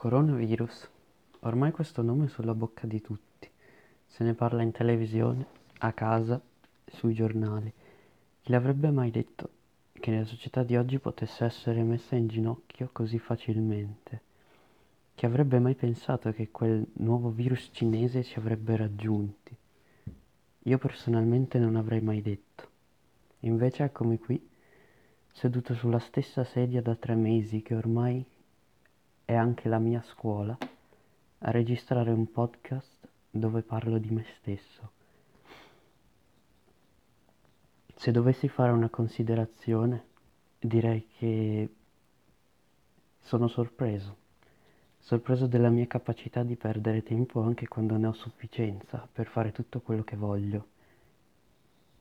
Coronavirus. Ormai questo nome è sulla bocca di tutti. Se ne parla in televisione, a casa, sui giornali. Chi l'avrebbe mai detto che la società di oggi potesse essere messa in ginocchio così facilmente? Chi avrebbe mai pensato che quel nuovo virus cinese ci avrebbe raggiunti? Io personalmente non avrei mai detto. Invece eccomi qui, seduto sulla stessa sedia da tre mesi che ormai è anche la mia scuola a registrare un podcast dove parlo di me stesso. Se dovessi fare una considerazione, direi che sono sorpreso. Sorpreso della mia capacità di perdere tempo anche quando ne ho sufficienza per fare tutto quello che voglio.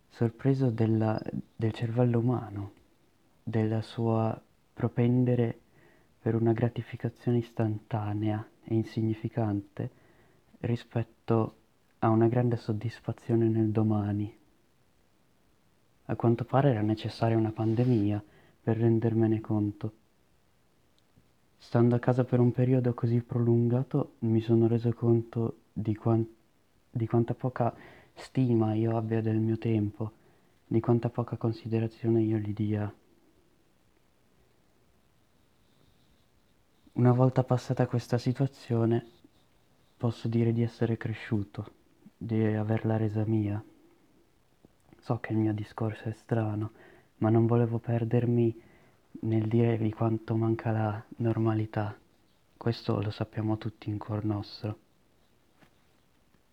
Sorpreso della, del cervello umano, della sua propendere per una gratificazione istantanea e insignificante rispetto a una grande soddisfazione nel domani. A quanto pare era necessaria una pandemia per rendermene conto. Stando a casa per un periodo così prolungato mi sono reso conto di, quant- di quanta poca stima io abbia del mio tempo, di quanta poca considerazione io gli dia. Una volta passata questa situazione, posso dire di essere cresciuto, di averla resa mia. So che il mio discorso è strano, ma non volevo perdermi nel dire di quanto manca la normalità. Questo lo sappiamo tutti in cuor nostro.